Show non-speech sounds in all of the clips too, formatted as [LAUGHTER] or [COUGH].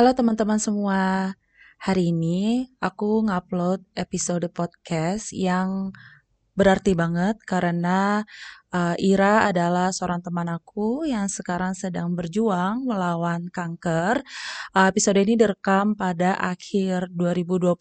Halo teman-teman semua. Hari ini aku ngupload episode podcast yang berarti banget karena uh, Ira adalah seorang teman aku yang sekarang sedang berjuang melawan kanker. Uh, episode ini direkam pada akhir 2020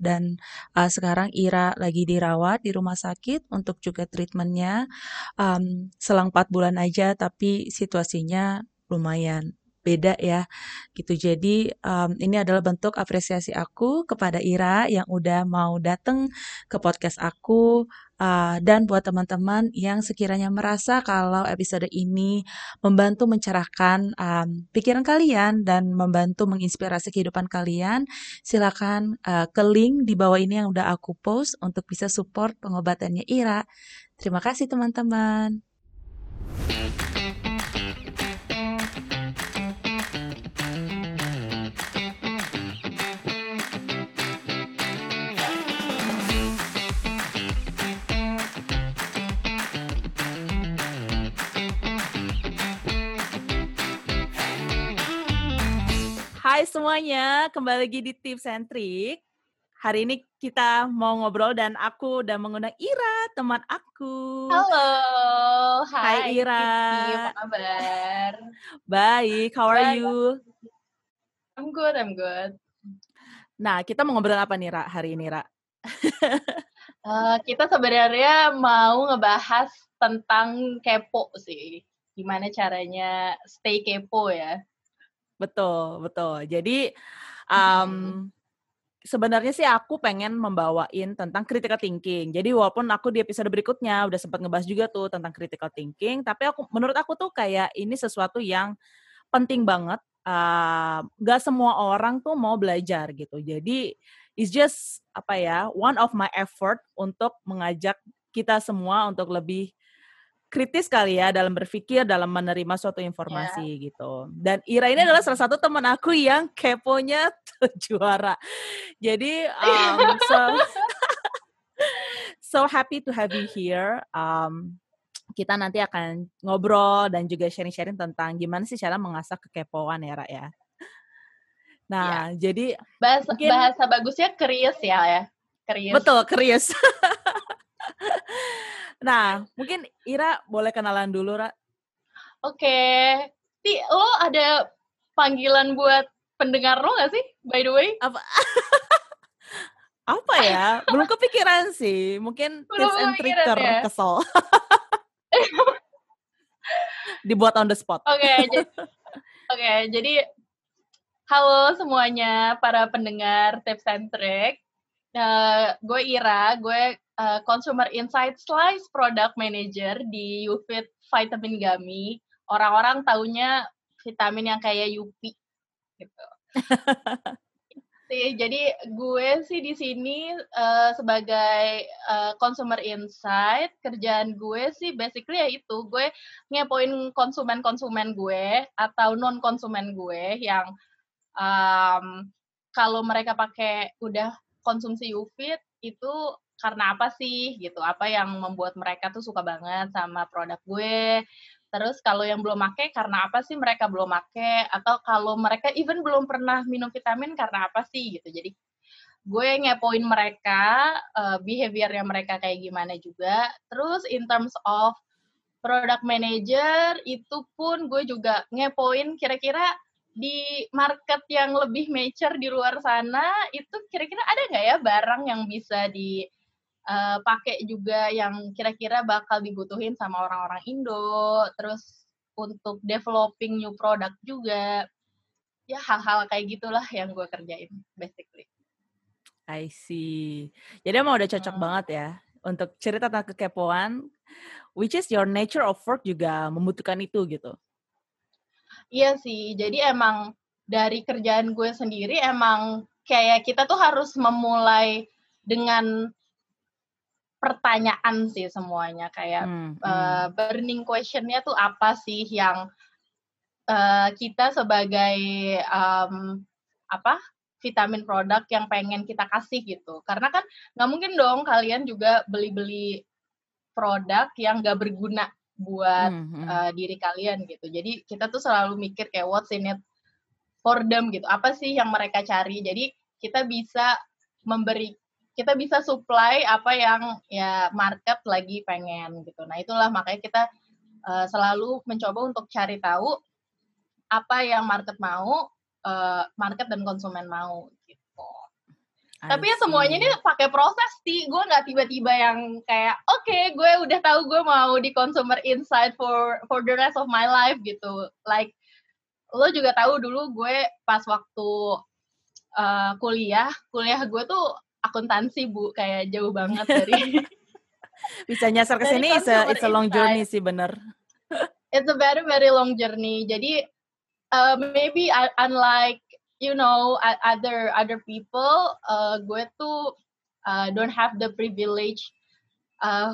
dan uh, sekarang Ira lagi dirawat di rumah sakit untuk juga treatmentnya um, selang 4 bulan aja tapi situasinya lumayan beda ya gitu. Jadi um, ini adalah bentuk apresiasi aku kepada Ira yang udah mau datang ke podcast aku uh, dan buat teman-teman yang sekiranya merasa kalau episode ini membantu mencerahkan um, pikiran kalian dan membantu menginspirasi kehidupan kalian, silakan uh, ke link di bawah ini yang udah aku post untuk bisa support pengobatannya Ira. Terima kasih teman-teman. Hai semuanya, kembali lagi di Tips Centric. Hari ini kita mau ngobrol dan aku udah mengundang Ira, teman aku. Halo, hai, hai Ira. Apa kabar? Baik, how are Baik. you? I'm good, I'm good. Nah, kita mau ngobrol apa nih, Ra, hari ini, Ra? uh, [LAUGHS] kita sebenarnya mau ngebahas tentang kepo sih. Gimana caranya stay kepo ya. Betul, betul. Jadi um, sebenarnya sih aku pengen membawain tentang critical thinking. Jadi walaupun aku di episode berikutnya udah sempat ngebahas juga tuh tentang critical thinking, tapi aku menurut aku tuh kayak ini sesuatu yang penting banget. Uh, gak semua orang tuh mau belajar gitu. Jadi it's just apa ya one of my effort untuk mengajak kita semua untuk lebih kritis kali ya dalam berpikir dalam menerima suatu informasi yeah. gitu. Dan Ira ini adalah salah satu teman aku yang keponya [LAUGHS] juara. Jadi um, so [LAUGHS] so happy to have you here. Um, kita nanti akan ngobrol dan juga sharing-sharing tentang gimana sih cara mengasah kekepoan ya, Ra ya. Nah, ya. jadi bahasa mungkin, bahasa bagusnya curious ya ya. Curious. Betul, curious. [LAUGHS] Nah, mungkin Ira boleh kenalan dulu, Ra. Oke. Ti, lo ada panggilan buat pendengar lo gak sih, by the way? Apa? [LAUGHS] Apa ya? Belum kepikiran sih. Mungkin Belum tips and trick ya? kesel. [LAUGHS] Dibuat on the spot. Oke, okay, jadi, okay, jadi halo semuanya para pendengar tips and trick. Uh, gue Ira, gue uh, Consumer Insight Slice Product Manager di Ufit Vitamin Gummy. Orang-orang taunya vitamin yang kayak Yupi gitu. [LAUGHS] jadi gue sih di sini uh, sebagai uh, consumer insight, kerjaan gue sih basically ya itu, gue ngepoin konsumen-konsumen gue atau non konsumen gue yang um, kalau mereka pakai udah konsumsi UFIT itu karena apa sih gitu? Apa yang membuat mereka tuh suka banget sama produk gue? Terus kalau yang belum make karena apa sih mereka belum make? Atau kalau mereka even belum pernah minum vitamin karena apa sih gitu? Jadi gue ngepoin mereka uh, behaviornya mereka kayak gimana juga. Terus in terms of product manager itu pun gue juga ngepoin kira-kira di market yang lebih mature di luar sana itu kira-kira ada nggak ya barang yang bisa dipakai uh, juga yang kira-kira bakal dibutuhin sama orang-orang Indo terus untuk developing new product juga ya hal-hal kayak gitulah yang gue kerjain basically. I see. Jadi emang udah cocok hmm. banget ya untuk cerita tentang kekepoan, which is your nature of work juga membutuhkan itu gitu. Iya sih, jadi emang dari kerjaan gue sendiri emang kayak kita tuh harus memulai dengan pertanyaan sih semuanya kayak hmm, uh, burning questionnya tuh apa sih yang uh, kita sebagai um, apa vitamin produk yang pengen kita kasih gitu. Karena kan nggak mungkin dong kalian juga beli-beli produk yang nggak berguna buat hmm, hmm. Uh, diri kalian gitu. Jadi kita tuh selalu mikir kayak what's in it for them gitu. Apa sih yang mereka cari? Jadi kita bisa memberi kita bisa supply apa yang ya market lagi pengen gitu. Nah, itulah makanya kita uh, selalu mencoba untuk cari tahu apa yang market mau, uh, market dan konsumen mau. Tapi ya semuanya ini pakai proses sih. Gue nggak tiba-tiba yang kayak oke, okay, gue udah tahu gue mau di consumer insight for for the rest of my life gitu. Like lo juga tahu dulu gue pas waktu uh, kuliah, kuliah gue tuh akuntansi bu. Kayak jauh banget dari [LAUGHS] bisa nyasar ke sini it's a, it's a long journey sih bener. It's a very very long journey. Jadi uh, maybe unlike you know other other people uh, gue tuh uh, don't have the privilege uh,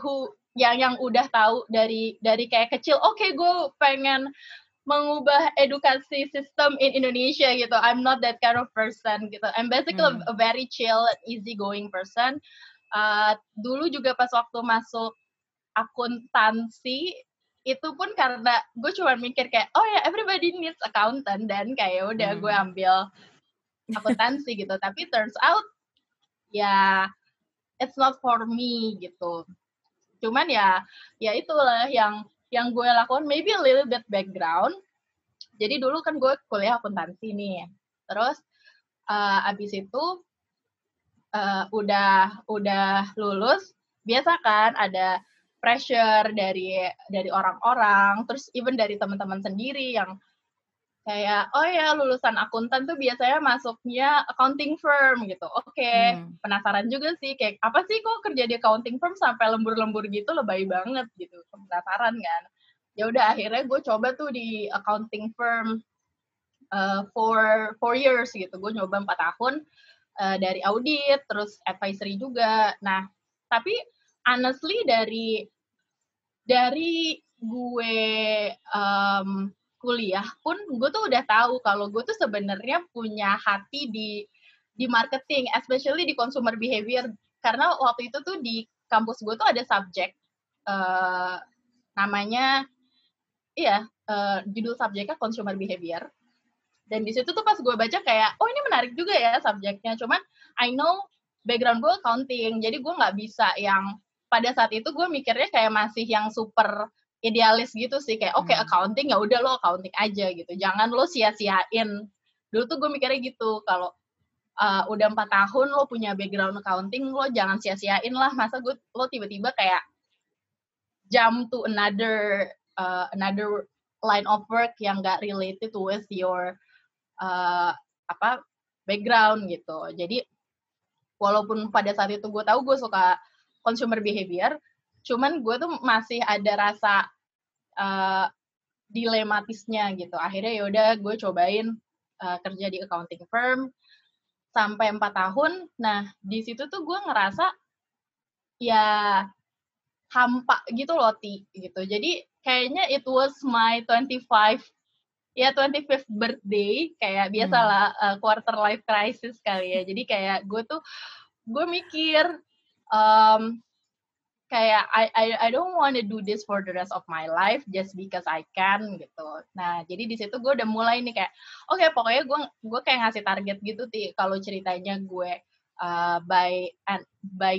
who yang yang udah tahu dari dari kayak kecil oke okay, gue pengen mengubah edukasi sistem in Indonesia gitu. I'm not that kind of person gitu. I'm basically hmm. a very chill, easy going person. Uh, dulu juga pas waktu masuk akuntansi itu pun karena gue cuma mikir kayak oh ya everybody needs accountant dan kayak udah hmm. gue ambil akuntansi [LAUGHS] gitu. Tapi turns out ya it's not for me gitu. Cuman ya ya itulah yang yang gue lakukan maybe a little bit background. Jadi dulu kan gue kuliah akuntansi nih. Terus uh, abis itu uh, udah udah lulus, biasa kan ada pressure dari dari orang-orang, terus even dari teman-teman sendiri yang kayak oh ya lulusan akuntan tuh biasanya masuknya accounting firm gitu. Oke, okay, hmm. penasaran juga sih kayak apa sih kok kerja di accounting firm sampai lembur-lembur gitu lebay banget gitu. Penasaran kan. Ya udah akhirnya gue coba tuh di accounting firm uh, for four years gitu. Gue nyoba empat tahun uh, dari audit terus advisory juga. Nah, tapi honestly dari dari gue um, kuliah pun gue tuh udah tahu kalau gue tuh sebenarnya punya hati di di marketing, especially di consumer behavior. Karena waktu itu tuh di kampus gue tuh ada subjek uh, namanya, iya, uh, judul subjeknya consumer behavior. Dan di situ tuh pas gue baca kayak, oh ini menarik juga ya subjeknya. Cuman I know background gue accounting, jadi gue nggak bisa yang pada saat itu gue mikirnya kayak masih yang super idealis gitu sih kayak oke okay, hmm. accounting ya udah lo accounting aja gitu. Jangan lo sia-siain. Dulu tuh gue mikirnya gitu kalau uh, udah empat tahun lo punya background accounting lo jangan sia-siain lah. Masa gue lo tiba-tiba kayak jump to another uh, another line of work yang gak related with your uh, apa background gitu. Jadi walaupun pada saat itu gue tahu gue suka consumer behavior cuman gue tuh masih ada rasa uh, dilematisnya gitu. Akhirnya ya udah gue cobain uh, kerja di accounting firm sampai empat tahun. Nah di situ tuh gue ngerasa ya hampa gitu loh ti gitu. Jadi kayaknya it was my 25 ya 25th birthday kayak biasalah hmm. uh, quarter life crisis kali ya. Jadi kayak gue tuh gue mikir um, kayak I I I don't want to do this for the rest of my life just because I can gitu. Nah jadi di situ gue udah mulai nih kayak oke okay, pokoknya gue gue kayak ngasih target gitu ti kalau ceritanya gue uh, by and by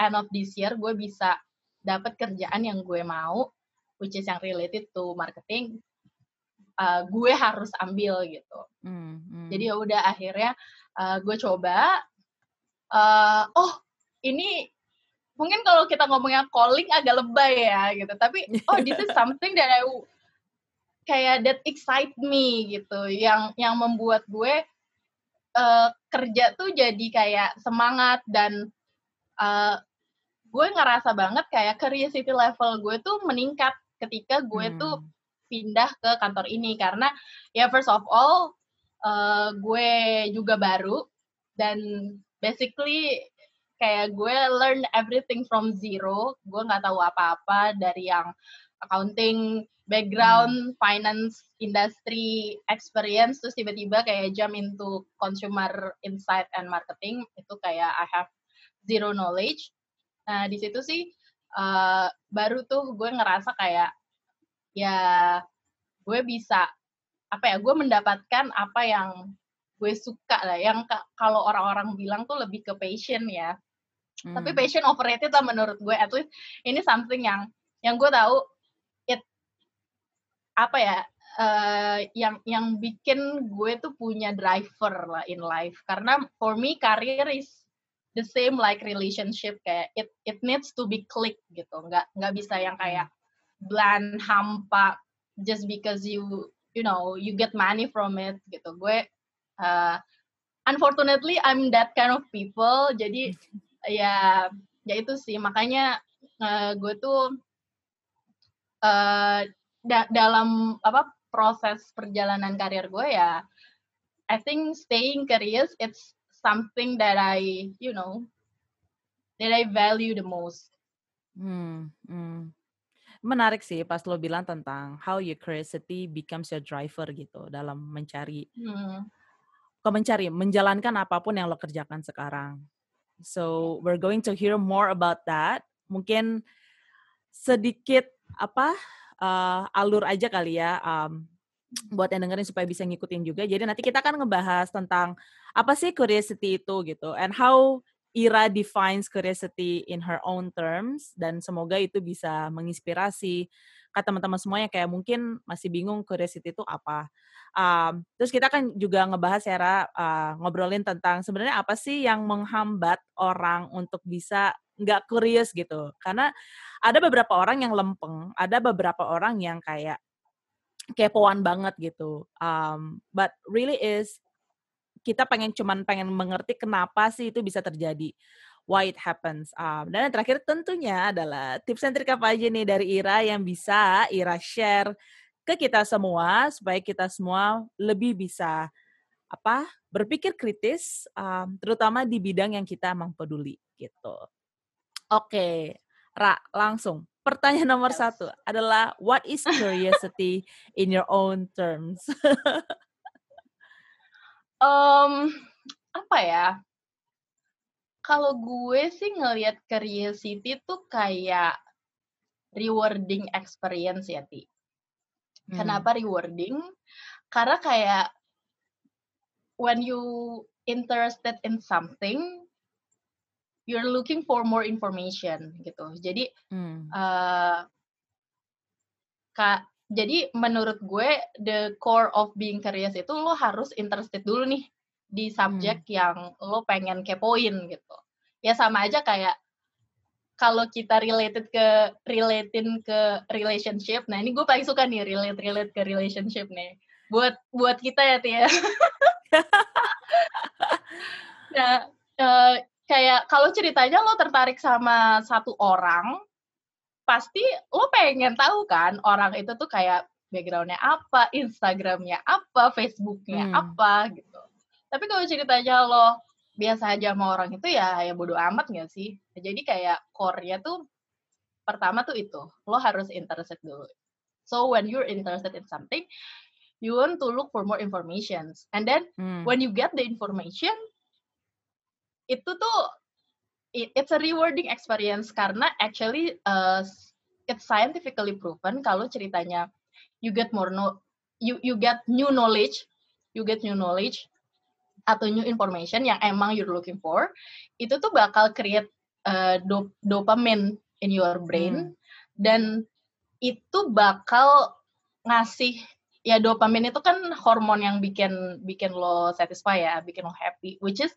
end of this year gue bisa dapat kerjaan yang gue mau which is yang related to marketing uh, gue harus ambil gitu. Mm, mm. Jadi ya udah akhirnya uh, gue coba uh, oh ini mungkin kalau kita ngomongnya calling agak lebay ya gitu. Tapi oh this is something that I kayak that excite me gitu. Yang yang membuat gue uh, kerja tuh jadi kayak semangat dan uh, gue ngerasa banget kayak curiosity level gue tuh meningkat ketika gue hmm. tuh pindah ke kantor ini. Karena ya first of all uh, gue juga baru dan basically kayak gue learn everything from zero gue nggak tahu apa-apa dari yang accounting background hmm. finance industry experience terus tiba-tiba kayak jump into consumer insight and marketing itu kayak I have zero knowledge nah di situ sih uh, baru tuh gue ngerasa kayak ya gue bisa apa ya gue mendapatkan apa yang gue suka lah yang kalau orang-orang bilang tuh lebih ke passion ya hmm. tapi passion overrated lah menurut gue at least ini something yang yang gue tahu it apa ya uh, yang yang bikin gue tuh punya driver lah in life. Karena for me career is the same like relationship kayak it it needs to be click gitu. Nggak nggak bisa yang kayak bland hampa just because you you know you get money from it gitu. Gue uh, unfortunately I'm that kind of people. Jadi ya ya itu sih makanya uh, gue tuh uh, da dalam apa proses perjalanan karir gue ya I think staying curious it's something that I you know that I value the most. Hmm, hmm. Menarik sih pas lo bilang tentang how your curiosity becomes your driver gitu dalam mencari hmm ke mencari, menjalankan apa pun yang lo kerjakan sekarang. So we're going to hear more about that. Mungkin sedikit apa uh, alur aja kali ya um, buat yang dengerin supaya bisa ngikutin juga. Jadi nanti kita akan ngebahas tentang apa sih curiosity itu gitu and how Ira defines curiosity in her own terms dan semoga itu bisa menginspirasi ke teman-teman semua yang kayak mungkin masih bingung curiosity itu apa. Um, terus kita kan juga ngebahas ya uh, ngobrolin tentang sebenarnya apa sih yang menghambat orang untuk bisa nggak curious gitu. Karena ada beberapa orang yang lempeng, ada beberapa orang yang kayak kepoan banget gitu. Um, but really is kita pengen cuman pengen mengerti kenapa sih itu bisa terjadi why it happens. Um, dan yang terakhir tentunya adalah tips and trik apa aja nih dari Ira yang bisa Ira share ke kita semua supaya kita semua lebih bisa apa berpikir kritis, um, terutama di bidang yang kita emang peduli gitu. Oke, Ra, langsung. Pertanyaan [LAUGHS] nomor yes. satu adalah what is curiosity in your own terms? [LAUGHS] um, apa ya? Kalau gue sih ngelihat curiosity tuh kayak rewarding experience ya, Ti. Hmm. Kenapa rewarding? Karena kayak when you interested in something, you're looking for more information gitu. Jadi hmm. uh, kak, jadi menurut gue the core of being curious itu lo harus interested dulu nih di subjek hmm. yang lo pengen kepoin gitu. Ya sama aja kayak kalau kita related ke relatein ke relationship. Nah, ini gue paling suka nih relate relate ke relationship nih. Buat buat kita ya Tia. [LAUGHS] nah, uh, kayak kalau ceritanya lo tertarik sama satu orang, pasti lo pengen tahu kan orang itu tuh kayak backgroundnya apa, Instagramnya apa, Facebooknya hmm. apa gitu. Tapi kalau ceritanya lo biasa aja sama orang itu ya ya bodo amat gak sih? Jadi kayak core-nya tuh pertama tuh itu, lo harus interested dulu. So when you're interested in something, you want to look for more information. And then hmm. when you get the information, itu tuh it, it's a rewarding experience karena actually uh, it's scientifically proven kalau ceritanya you get more no you you get new knowledge, you get new knowledge atau new information yang emang you're looking for, itu tuh bakal create uh, dop dopamine in your brain hmm. dan itu bakal ngasih ya dopamine itu kan hormon yang bikin bikin lo satisfy ya, bikin lo happy, which is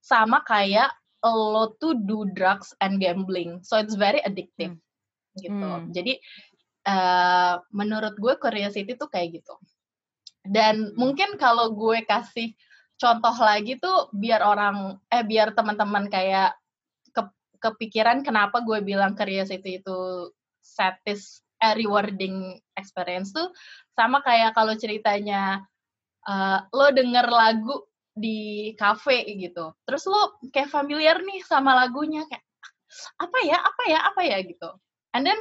sama kayak lo tuh do drugs and gambling, so it's very addictive hmm. gitu. Hmm. Jadi uh, menurut gue curiosity tuh kayak gitu. Dan hmm. mungkin kalau gue kasih contoh lagi tuh biar orang eh biar teman-teman kayak ke, kepikiran kenapa gue bilang curiosity itu satis eh, rewarding experience tuh sama kayak kalau ceritanya uh, lo denger lagu di cafe gitu terus lo kayak familiar nih sama lagunya kayak apa ya apa ya apa ya gitu and then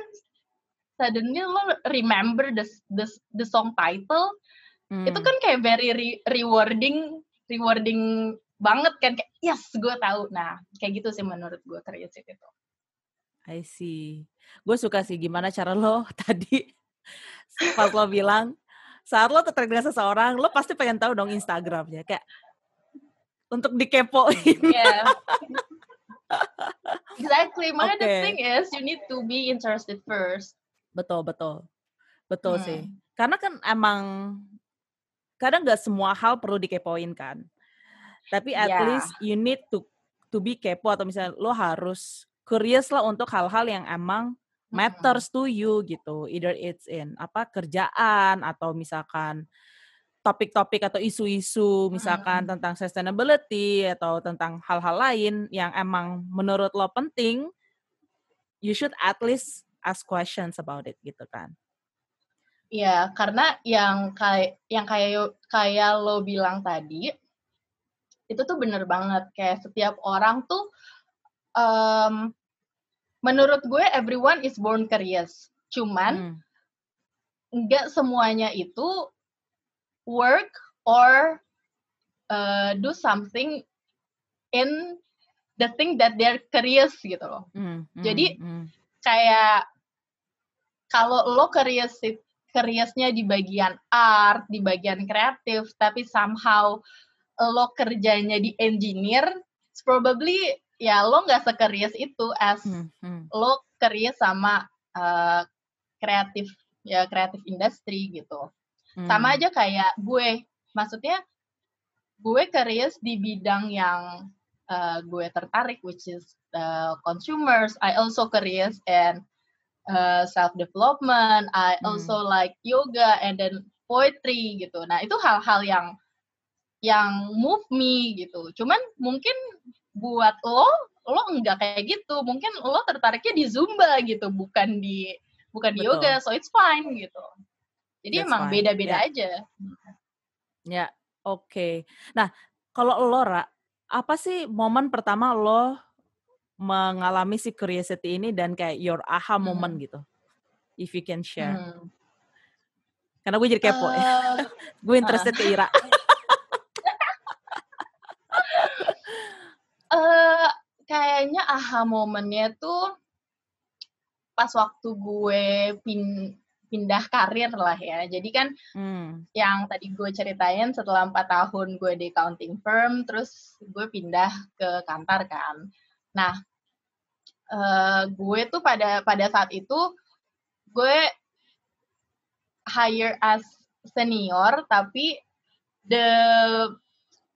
suddenly lo remember the the, the song title hmm. itu kan kayak very re rewarding rewarding banget kan kayak yes gue tahu nah kayak gitu sih menurut gue curiosity itu I see gue suka sih gimana cara lo [LAUGHS] tadi pas lo bilang saat lo tertarik dengan seseorang, lo pasti pengen tahu dong Instagramnya kayak untuk dikepoin. Yeah. [LAUGHS] exactly. Makanya the Oke. thing is, you need to be interested first. Betul, betul. Betul Hmm. sih. Karena kan emang kadang nggak semua hal perlu dikepoin kan. Tapi at Yeah. least you need to to be kepo atau misalnya lo harus curious lah untuk hal-hal yang emang matters to you gitu. Either it's in apa kerjaan atau misalkan topik-topik atau isu-isu misalkan tentang sustainability atau tentang hal-hal lain yang emang menurut lo penting, you should at least ask questions about it gitu kan. Iya, karena yang kayak yang kayak kayak lo bilang tadi itu tuh bener banget kayak setiap orang tuh em, menurut gue everyone is born curious. Cuman Hmm. nggak semuanya itu work or uh, do something in the thing that they're curious gitu loh. Hmm, hmm, Jadi, hmm. Kayak kalau lo curious curiousnya di bagian art, di bagian kreatif, tapi somehow lo kerjanya di engineer, it's probably ya lo nggak se-curious itu as Hmm, hmm. lo curious sama uh, kreatif ya kreatif industri gitu. Sama Hmm. aja kayak gue, maksudnya gue curious di bidang yang uh, gue tertarik, which is uh, consumers. I also curious in uh, self development. I Hmm. also like yoga and then poetry gitu. Nah itu hal-hal yang yang move me gitu. Cuman mungkin buat lo, lo enggak kayak gitu. Mungkin lo tertariknya di zumba gitu, bukan di bukan di yoga. So it's fine gitu. Jadi That's emang fine. beda-beda Yeah. aja. Ya, oke. Nah, kalau lo, Ra, apa sih momen pertama lo mengalami si curiosity ini dan kayak your aha moment gitu? If you can share. Hmm. Karena gue jadi kepo ya. Eh, [LAUGHS] Gue interested ke Ira. [LAUGHS] eh, kayaknya aha momennya tuh pas waktu gue pin- pindah karir lah ya. Jadi kan Hmm. yang tadi gue ceritain setelah empat tahun gue di accounting firm, terus gue pindah ke kantor kan. Nah, eh, gue tuh pada pada saat itu gue hire as senior, tapi the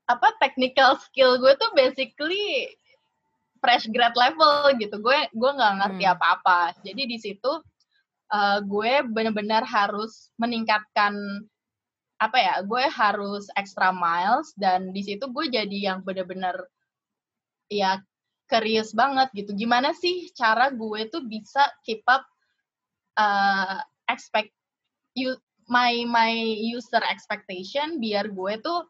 apa technical skill gue tuh basically fresh grad level gitu. Gue gue nggak ngerti Hmm. apa-apa. Jadi di situ eh, gue benar-benar harus meningkatkan apa ya gue harus extra miles dan di situ gue jadi yang benar-benar ya curious banget gitu gimana sih cara gue tuh bisa keep up uh, expect you my my user expectation biar gue tuh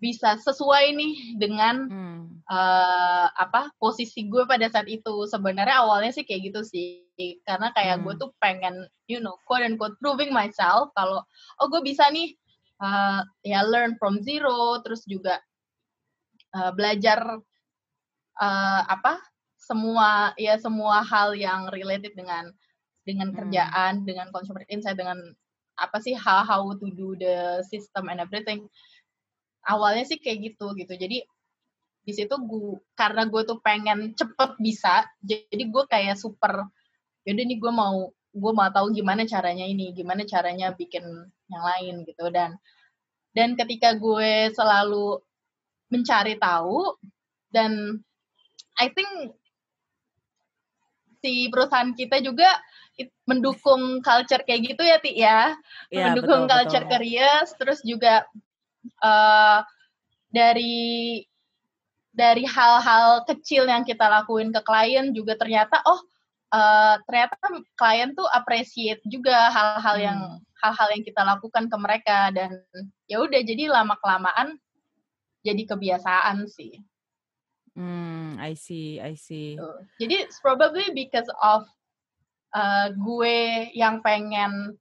bisa sesuai nih dengan Hmm. eh apa posisi gue pada saat itu sebenarnya awalnya sih kayak gitu sih karena kayak gue Hmm. tuh pengen you know quote and quote proving myself kalau oh gue bisa nih eh, ya learn from zero terus juga eh, belajar eh, apa semua ya semua hal yang related dengan dengan Hmm. kerjaan dengan consumer insight dengan apa sih how how to do the system and everything. Awalnya sih kayak gitu gitu. Jadi di situ gue karena gue tuh pengen cepet bisa jadi gue kayak super yaudah nih gue mau gue mau tahu gimana caranya ini gimana caranya bikin yang lain gitu. Dan dan ketika gue selalu mencari tahu dan I think si perusahaan kita juga mendukung culture kayak gitu ya Ti ya Iya, mendukung betul, culture betul. curious terus juga eh dari dari hal-hal kecil yang kita lakuin ke klien juga ternyata oh eh, ternyata klien tuh appreciate juga hal-hal yang Hmm. hal-hal yang kita lakukan ke mereka dan ya udah jadi lama kelamaan jadi kebiasaan sih. Hmm, I see, I see. Tuh. Jadi it's probably because of uh, gue yang pengen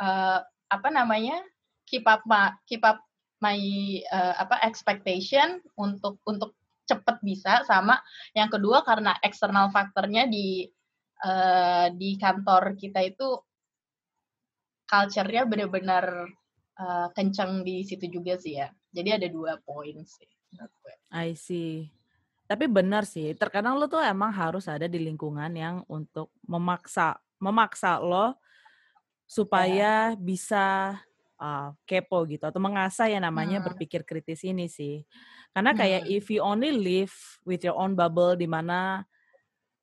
uh, apa namanya keep up ma keep up my uh, apa expectation untuk untuk cepet bisa sama yang kedua karena external faktornya di uh, di kantor kita itu culture-nya benar-benar uh, kencang di situ juga sih ya. Jadi ada dua poin sih. I see. Tapi benar sih, terkadang lo tuh emang harus ada di lingkungan yang untuk memaksa memaksa lo supaya yeah. bisa uh, kepo gitu atau mengasah yang namanya hmm. berpikir kritis ini sih. Karena kayak hmm. if you only live with your own bubble di mana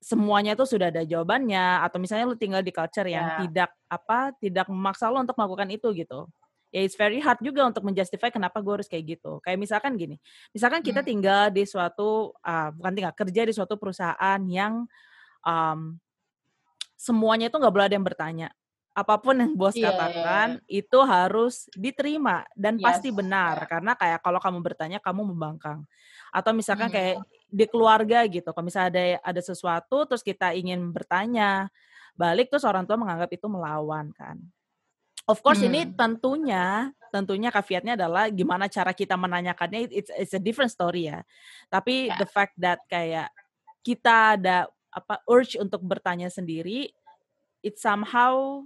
semuanya tuh sudah ada jawabannya atau misalnya lu tinggal di culture yang yeah. tidak apa tidak memaksa lo untuk melakukan itu gitu ya it's very hard juga untuk menjustify kenapa gue harus kayak gitu kayak misalkan gini misalkan kita hmm. tinggal di suatu uh, bukan tinggal kerja di suatu perusahaan yang um, semuanya itu nggak boleh ada yang bertanya apa pun yang bos yeah, katakan yeah. itu harus diterima dan yes, pasti benar yeah. karena kayak kalau kamu bertanya kamu membangkang atau misalkan hmm. kayak di keluarga gitu kalau misalnya ada ada sesuatu terus kita ingin bertanya balik terus orang tua menganggap itu melawan kan Of course hmm. ini tentunya tentunya kafiatnya adalah gimana cara kita menanyakannya it's, it's a different story ya. Tapi yeah. the fact that kayak kita ada apa urge untuk bertanya sendiri it somehow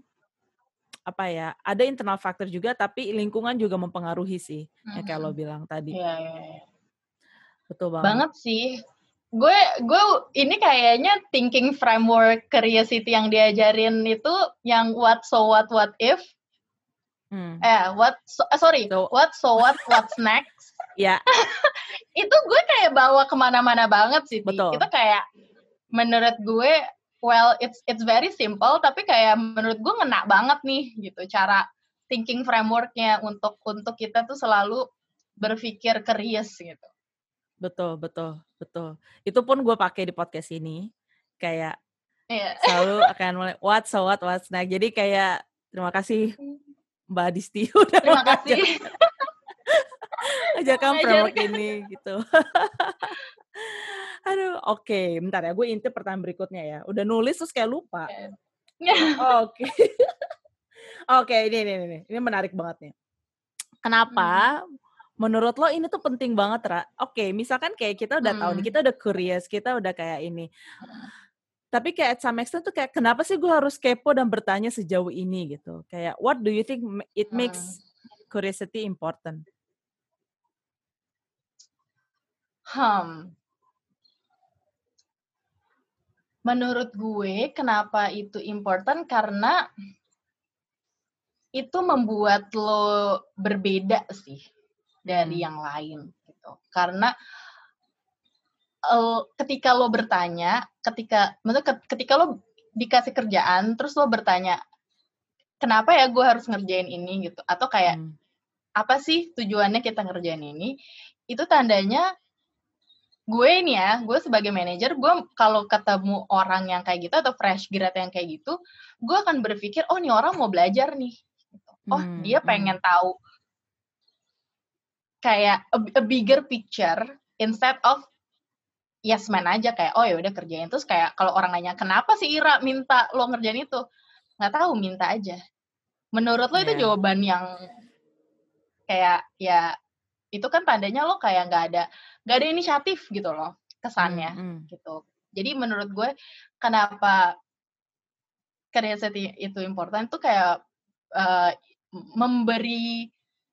apa ya ada internal factor juga tapi lingkungan juga mempengaruhi sih mm-hmm. ya kayak lo bilang tadi. Yeah, yeah, yeah. Betul banget. Banget sih. Gue gue ini kayaknya thinking framework curiosity yang diajarin itu yang what so what what if Hmm. Eh, what? So, uh, sorry, so, what? So what? What's next? [LAUGHS] ya. [LAUGHS] Itu gue kayak bawa ke mana-mana banget sih. Betul. Itu kayak menurut gue, well, it's it's very simple, tapi kayak menurut gue ngena banget nih gitu cara thinking frameworknya untuk untuk kita tuh selalu berpikir curious gitu. Betul, betul, betul. Itu pun gue pakai di podcast ini, kayak yeah. selalu akan mulai what so what what's next. Jadi kayak terima kasih hmm. Mbak Adisti [LAUGHS] udah Terima kasih. [LAUGHS] ajarkan promote ini gitu. [LAUGHS] Aduh, oke, okay. bentar ya, gue intip pertanyaan berikutnya ya. Udah nulis terus kayak lupa. Oke. Oke, ini, ini, ini, ini menarik banget nih. Kenapa? Hmm. Menurut lo ini tuh penting banget, Ra? Oke, okay, misalkan kayak kita udah hmm. tahu nih, hmm. kita udah curious, kita udah kayak ini. Tapi kayak at some extent tuh kayak kenapa sih gue harus kepo dan bertanya sejauh ini gitu. Kayak what do you think it makes curiosity important? Hmm. Menurut gue kenapa itu important karena itu membuat lo berbeda sih dari hmm. yang lain gitu. Karena uh, ketika lo bertanya, ketika maksudnya ketika lo dikasih kerjaan, terus lo bertanya, kenapa ya gue harus ngerjain ini gitu? Atau kayak hmm. apa sih tujuannya kita ngerjain ini? Itu tandanya gue ini ya, gue sebagai manajer, gue kalau ketemu orang yang kayak gitu atau fresh grad yang kayak gitu, gue akan berpikir, oh nih orang mau belajar nih. Gitu. Oh hmm, dia hmm. pengen hmm. tahu kayak a, a bigger picture instead of yes man aja kayak oh ya udah kerjain terus kayak kalau orang nanya kenapa sih Ira minta lo ngerjain itu nggak tahu minta aja menurut lo yeah. itu iya. jawaban yang kayak ya itu kan tandanya lo kayak nggak ada nggak ada inisiatif gitu loh kesannya mm, mm. gitu jadi menurut gue kenapa curiosity itu important tuh kayak uh, memberi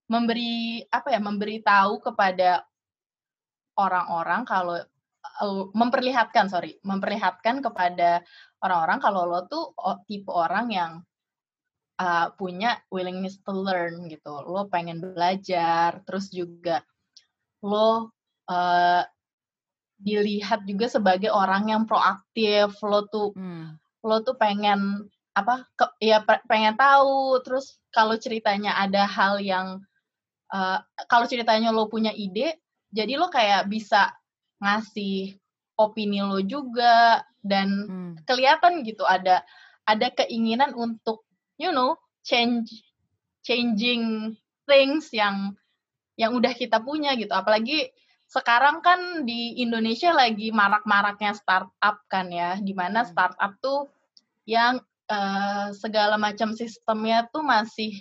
memberi apa ya memberi tahu kepada orang-orang kalau memperlihatkan sorry memperlihatkan kepada orang-orang kalau lo tuh tipe orang yang uh, punya willingness to learn gitu. Lo pengen belajar terus juga lo uh, dilihat juga sebagai orang yang proaktif. Lo tuh hmm. lo tuh pengen apa ke, ya pengen tahu. Terus kalau ceritanya ada hal yang uh, kalau ceritanya lo punya ide jadi lo kayak bisa ngasih opini lo juga dan hmm. kelihatan gitu ada ada keinginan untuk you know change changing things yang yang udah kita punya gitu apalagi sekarang kan di Indonesia lagi marak-maraknya startup kan ya di mana hmm. startup tuh yang uh, segala macam sistemnya tuh masih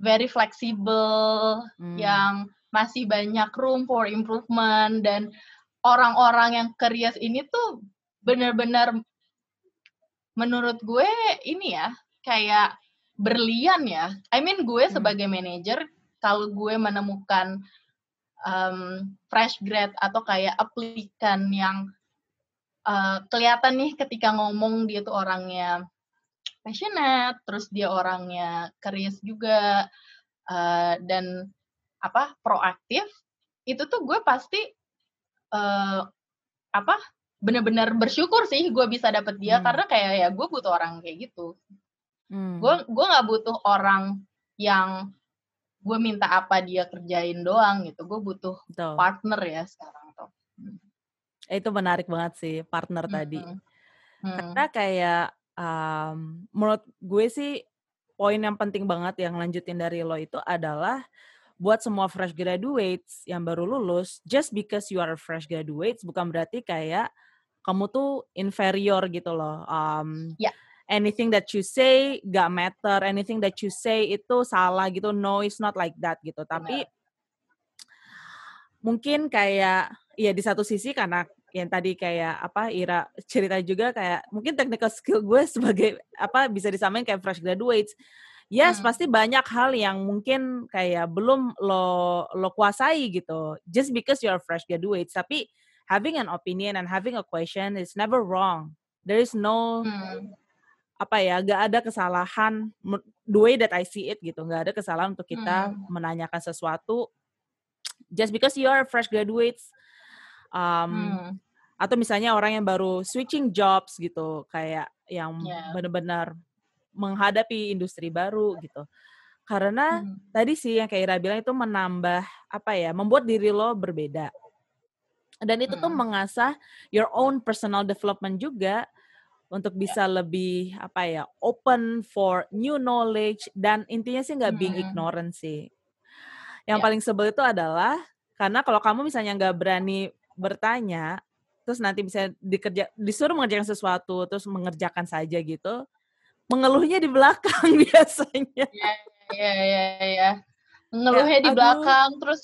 very flexible hmm. yang masih banyak room for improvement dan orang-orang yang curious ini tuh benar-benar menurut gue ini ya kayak berlian ya. I mean gue Hmm. sebagai manajer kalau gue menemukan um, fresh grad atau kayak aplikan yang uh, kelihatan nih ketika ngomong dia tuh orangnya passionate, terus dia orangnya curious juga uh, dan apa proaktif, itu tuh gue pasti uh, apa benar-benar bersyukur sih gue bisa dapet dia Hmm. karena kayak ya gue butuh orang kayak gitu Hmm. gue gue nggak butuh orang yang gue minta apa dia kerjain doang gitu gue butuh Betul. partner ya sekarang tuh Eh, Itu menarik banget sih partner tadi. Mm-mm. Hmm. Karena kayak um, menurut gue sih poin yang penting banget yang lanjutin dari lo itu adalah buat semua fresh graduates yang baru lulus, just because you are a fresh graduates bukan berarti kayak kamu tuh inferior gitu loh. Um, Ya. Anything that you say gak matter, anything that you say itu salah gitu. No, it's not like that gitu. Tapi mungkin kayak ya di satu sisi karena yang tadi kayak apa Ira cerita juga kayak mungkin technical skill gue [LAUGHS] sebagai apa bisa disamain kayak fresh graduates. Yes, Hmm. pasti banyak hal yang mungkin kayak belum lo lo kuasai gitu. Just because you're fresh graduate, tapi having an opinion and having a question is never wrong. There is no Hmm. apa ya, gak ada kesalahan the way that I see it gitu. Gak ada kesalahan untuk kita Hmm. menanyakan sesuatu just because you are fresh graduates. Um, Hmm. atau misalnya orang yang baru switching jobs gitu kayak yang Ya. benar-benar menghadapi industri baru gitu karena Hmm. tadi sih yang kayak Ira bilang itu menambah apa ya membuat diri lo berbeda dan itu tuh Mm. mengasah your own personal development juga untuk bisa lebih apa ya open for new knowledge dan intinya sih nggak being Mm. ignorant sih yang Ya. paling sebel itu adalah karena kalau kamu misalnya nggak berani bertanya terus nanti bisa dikerja disuruh mengerjakan sesuatu terus mengerjakan saja gitu mengeluhnya di belakang [LAUGHS] biasanya. Ya ya ya ya ngeluhnya di aduh. belakang terus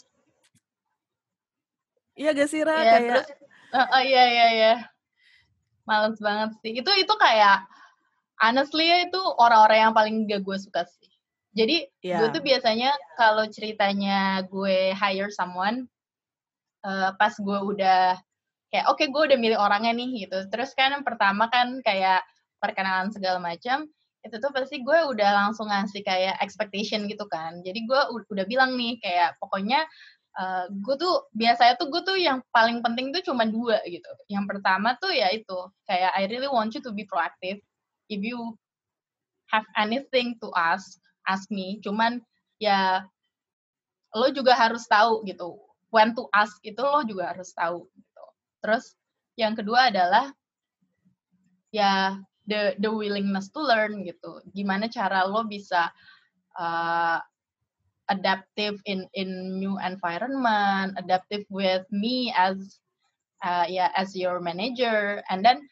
iya gak sih Ra? ya kayak terus eh, eh, iya iya iya. Males banget sih. Itu itu kayak honestly itu orang-orang yang paling gak gue suka sih. Jadi ya gue tuh biasanya kalau ceritanya gue hire someone eh, pas gue udah kayak oke gue udah milih orangnya nih gitu. Terus kan yang pertama kan kayak perkenalan segala macam itu tuh pasti gue udah langsung ngasih kayak expectation gitu kan. Jadi gue udah bilang nih kayak pokoknya eh, gue tuh biasanya tuh gue tuh yang paling penting tuh cuma dua gitu. Yang pertama tuh ya itu kayak I really want you to be proactive. If you have anything to ask ask me. Cuman ya lo juga harus tahu gitu. When to ask itu lo juga harus tahu gitu. Terus yang kedua adalah ya the the willingness to learn gitu gimana cara lo bisa uh, adaptive in in new environment adaptive with me as uh, ya as your manager and then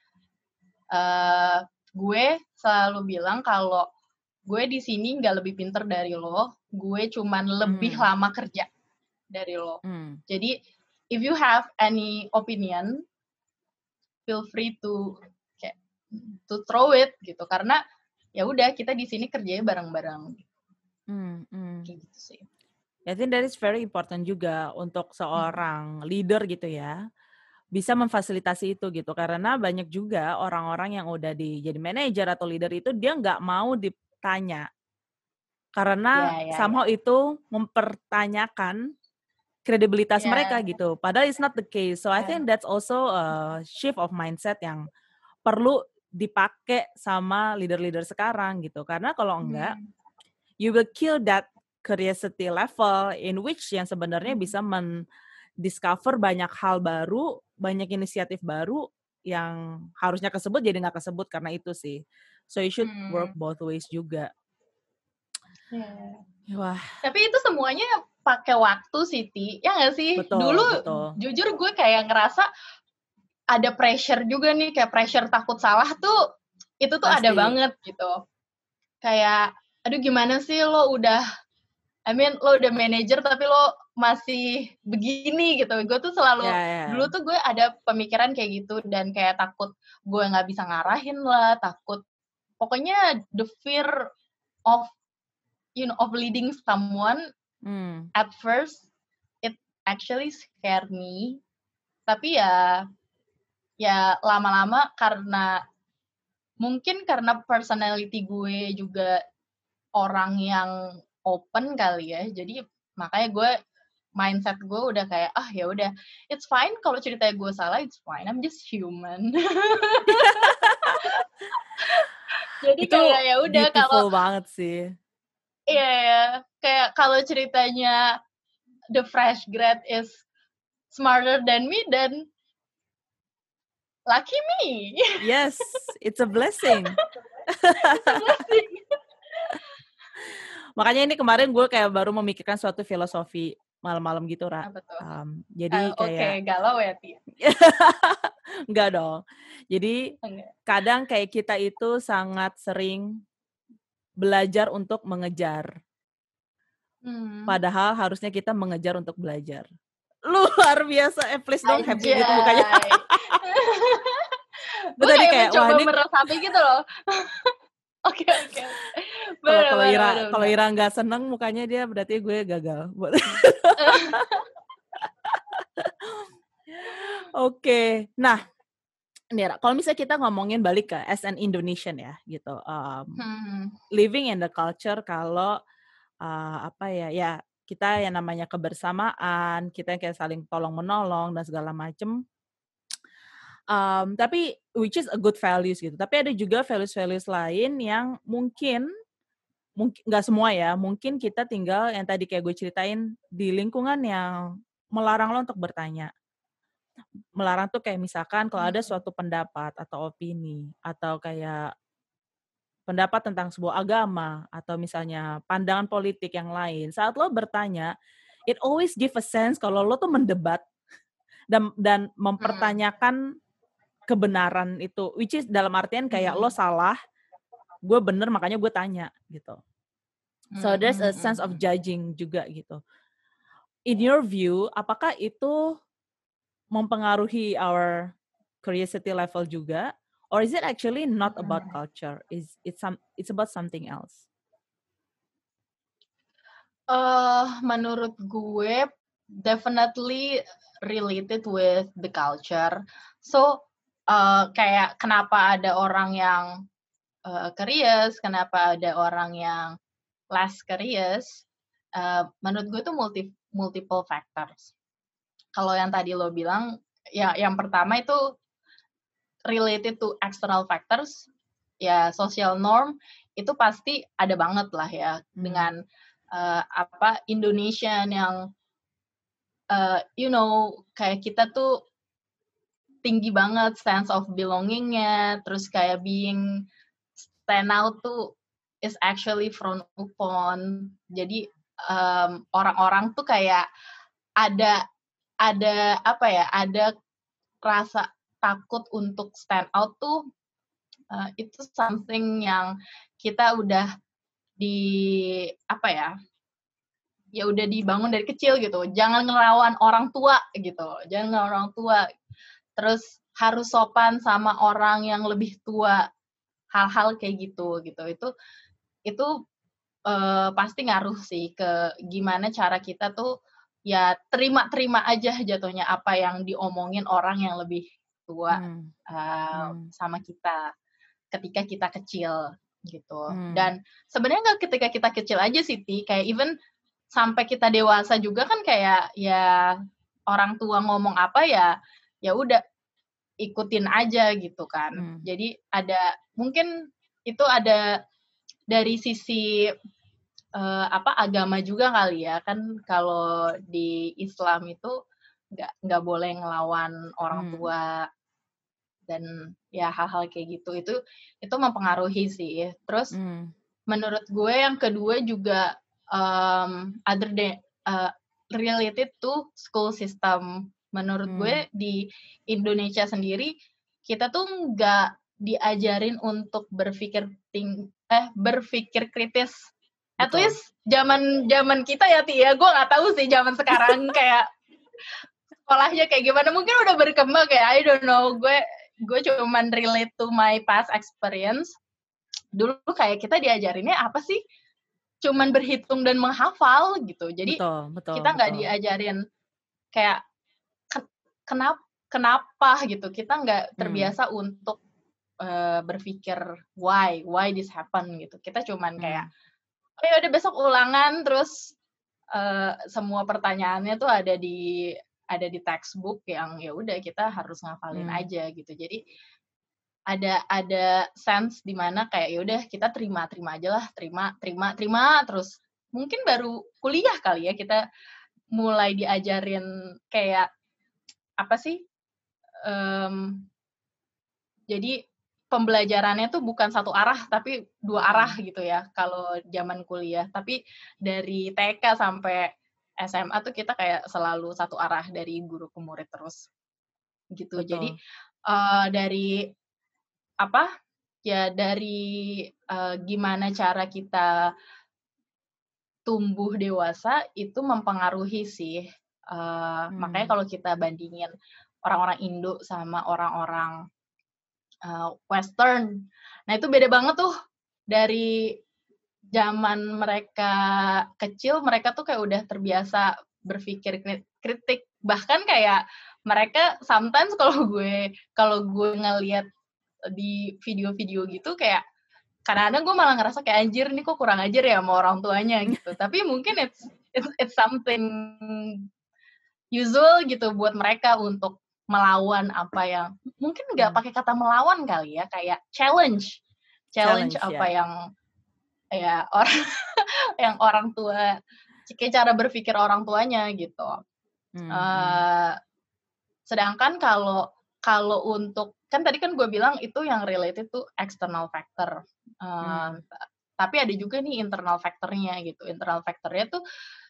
uh, gue selalu bilang kalau gue di sini nggak lebih pinter dari lo gue cuman lebih Hmm. lama kerja dari lo Hmm. jadi if you have any opinion feel free to to throw it gitu. Karena ya udah kita di sini kerjanya bareng-bareng. Hmm, hmm. kayak gitu sih. I think that is very important juga untuk seorang leader gitu ya bisa memfasilitasi itu gitu. Karena banyak juga orang-orang yang udah di jadi manajer atau leader itu dia nggak mau ditanya. Karena Ya, ya, somehow itu mempertanyakan kredibilitas Ya. mereka gitu. Padahal it's not the case. So I Ya. think that's also a shift of mindset yang perlu dipakai sama leader-leader sekarang gitu karena kalau enggak Hmm. you will kill that curiosity level in which yang sebenarnya Hmm. bisa mendiscover banyak hal baru, banyak inisiatif baru yang harusnya kesebut jadi nggak kesebut karena itu sih. So you should work Hmm. both ways juga. Ya. Wah, tapi itu semuanya pakai waktu Siti ya nggak sih Betul, dulu betul. jujur gue kayak ngerasa ada pressure juga nih kayak pressure takut salah tuh itu tuh ada Pasti. banget gitu kayak aduh gimana sih lo udah I mean lo udah manajer tapi lo masih begini gitu gue tuh selalu ya, ya. dulu tuh gue ada pemikiran kayak gitu dan kayak takut gue nggak bisa ngarahin lah takut pokoknya the fear of you know of leading someone Hmm. at first it actually scared me tapi ya ya lama-lama karena mungkin karena personality gue juga orang yang open kali ya jadi makanya gue mindset gue udah kayak ah ya udah it's fine kalau ceritanya gue salah it's fine I'm just human [LAUGHS] jadi Itu kayak ya udah kalau banget sih. Iya, ya. kayak kalau ceritanya the fresh grad is smarter than me, then lucky me. Yes, it's a blessing. [LAUGHS] [LAUGHS] Makanya ini kemarin gue kayak baru memikirkan suatu filosofi malam-malam gitu, Ra. Apa tuh? Um, jadi Oke, kayak galau ya, Tia? [LAUGHS] enggak dong. Jadi Enggak. kadang kayak kita itu sangat sering belajar untuk mengejar. Hmm. Padahal harusnya kita mengejar untuk belajar. Luar biasa, eh please dong happy gitu mukanya. Gue kayak kayak, mencoba wah meresapi gitu loh. [LAUGHS] Oke, oke. kalau Ira kalau. Ira nggak seneng mukanya dia berarti gue gagal. [LAUGHS] [LAUGHS] Oke, nah, Nira, kalau misalnya kita ngomongin balik ke as an Indonesian ya, gitu, um, Hmm. living in the culture kalau uh, apa ya, ya kita yang namanya kebersamaan, kita yang kayak saling tolong menolong dan segala macem. Um, tapi which is a good values gitu. Tapi ada juga values-values lain yang mungkin mungkin nggak semua ya, mungkin kita tinggal yang tadi kayak gue ceritain di lingkungan yang melarang lo untuk bertanya. Melarang tuh kayak misalkan kalau ada Hmm. suatu pendapat atau opini atau kayak pendapat tentang sebuah agama atau misalnya pandangan politik yang lain, saat lo bertanya, it always give a sense kalau lo tuh mendebat dan dan mempertanyakan kebenaran itu, which is dalam artian kayak lo Hmm. salah, gue bener makanya gue tanya gitu. So Hmm, there's a hmm, sense of hmm. judging juga gitu. In your view, apakah itu mempengaruhi our curiosity level juga, or is it actually not about culture? Is it's some it's about something else? Eh, menurut gue definitely related with the culture. So eh, kayak kenapa ada orang yang curious, kenapa ada orang yang less curious? eh, menurut gue itu multi multiple factors. Kalau yang tadi lo bilang, ya yang pertama itu related to external factors, ya social norm itu pasti ada banget lah ya Hmm. dengan eh, apa Indonesian yang eh, you know kayak kita tuh tinggi banget sense of belongingnya terus kayak being stand out tuh is actually frowned upon. Jadi em, orang-orang tuh kayak ada ada apa ya ada rasa takut untuk stand out tuh eh, itu something yang kita udah di apa ya ya udah dibangun dari kecil gitu. Jangan ngelawan orang tua gitu. Jangan ngelawan orang tua terus harus sopan sama orang yang lebih tua hal-hal kayak gitu gitu itu itu eh, pasti ngaruh sih ke gimana cara kita tuh ya terima-terima aja jatuhnya apa yang diomongin orang yang lebih tua Hmm. uh, Hmm. sama kita ketika kita kecil gitu. Hmm. Dan sebenarnya nggak ketika kita kecil aja sih, Ti. kayak even sampai kita dewasa juga kan kayak ya orang tua ngomong apa ya ya udah ikutin aja gitu kan. Hmm. Jadi ada mungkin itu ada dari sisi eh, apa agama juga kali ya kan kalau di Islam itu nggak nggak boleh ngelawan orang Hmm. tua dan ya hal-hal kayak gitu itu itu mempengaruhi sih terus Hmm. menurut gue yang kedua juga um, other than uh, related to school system menurut Hmm. gue di Indonesia sendiri kita tuh nggak diajarin untuk berpikir ting eh berpikir kritis at Betul. least zaman zaman kita ya Tia gue nggak tahu sih zaman sekarang [LAUGHS] kayak sekolahnya kayak gimana mungkin udah berkembang kayak I don't know gue gue cuman relate to my past experience dulu kayak kita diajarinnya apa sih? Cuman berhitung dan menghafal gitu. Jadi betul, betul, kita nggak diajarin kayak kenapa kenapa gitu. Kita nggak Hmm. terbiasa untuk uh, berpikir why why this happen gitu. Kita cuman kayak Hmm. oh ya udah besok ulangan terus uh, semua pertanyaannya tuh ada di ada di textbook yang ya udah kita harus ngafalin Hmm. aja gitu. Jadi ada ada sense di mana kayak ya udah kita terima terima aja lah terima terima terima terus mungkin baru kuliah kali ya kita mulai diajarin kayak apa sih Em, jadi pembelajarannya tuh bukan satu arah tapi dua arah gitu ya kalau zaman kuliah. Tapi dari TK sampai SMA tuh kita kayak selalu satu arah dari guru ke murid terus gitu. Betul. jadi eh, dari apa ya dari eh, gimana cara kita tumbuh dewasa itu mempengaruhi sih Makanya Hmm. kalau kita bandingin orang-orang Indo sama orang-orang eh, Western nah itu beda banget tuh. Dari zaman mereka kecil mereka tuh kayak udah terbiasa berpikir kri- kritik. Bahkan kayak mereka sometimes kalau gue kalau gue ngelihat di video-video gitu kayak kadang-kadang gue malah ngerasa kayak anjir nih kok kurang ajar ya sama orang tuanya gitu. Tapi mungkin it's it's, it's something usual gitu buat mereka untuk melawan apa yang mungkin nggak Hmm. pakai kata melawan kali ya kayak challenge challenge, Challenge, apa ya. yang ya [LAUGHS] orang yang orang tua kayak cara berpikir orang tuanya gitu Hmm. Eh, sedangkan kalau kalau untuk kan tadi kan gue bilang itu yang related to external factor Eh, Hmm. tapi ada juga nih internal factornya gitu internal factornya tuh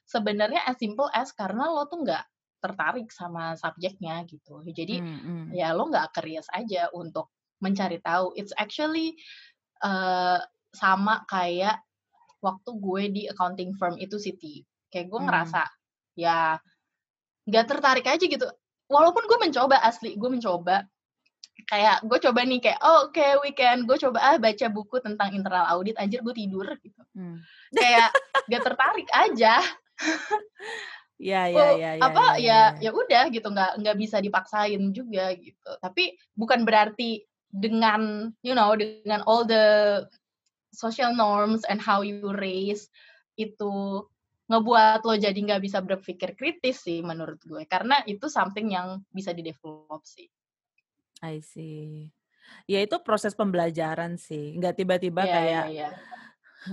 sebenarnya as simple as karena lo tuh nggak tertarik sama subjeknya gitu. Jadi Hmm, hmm. ya lo nggak curious aja untuk mencari tahu. It's actually eh, sama kayak waktu gue di accounting firm itu Siti. Kayak gue Hmm. ngerasa ya nggak tertarik aja gitu. Walaupun gue mencoba asli gue mencoba kayak gue coba nih kayak oh oke weekend gue coba ah baca buku tentang internal audit. Anjir gue tidur gitu. Hmm. kayak gak tertarik aja [LAUGHS] Ya, ya, ya, ya, apa ya, ya ya. ya udah gitu nggak nggak bisa dipaksain juga gitu tapi bukan berarti dengan you know dengan all the social norms and how you raise itu ngebuat lo jadi nggak bisa berpikir kritis sih menurut gue karena itu something yang bisa di develop sih I see. Ya itu proses pembelajaran sih. Nggak tiba-tiba Iya, kayak iya, iya.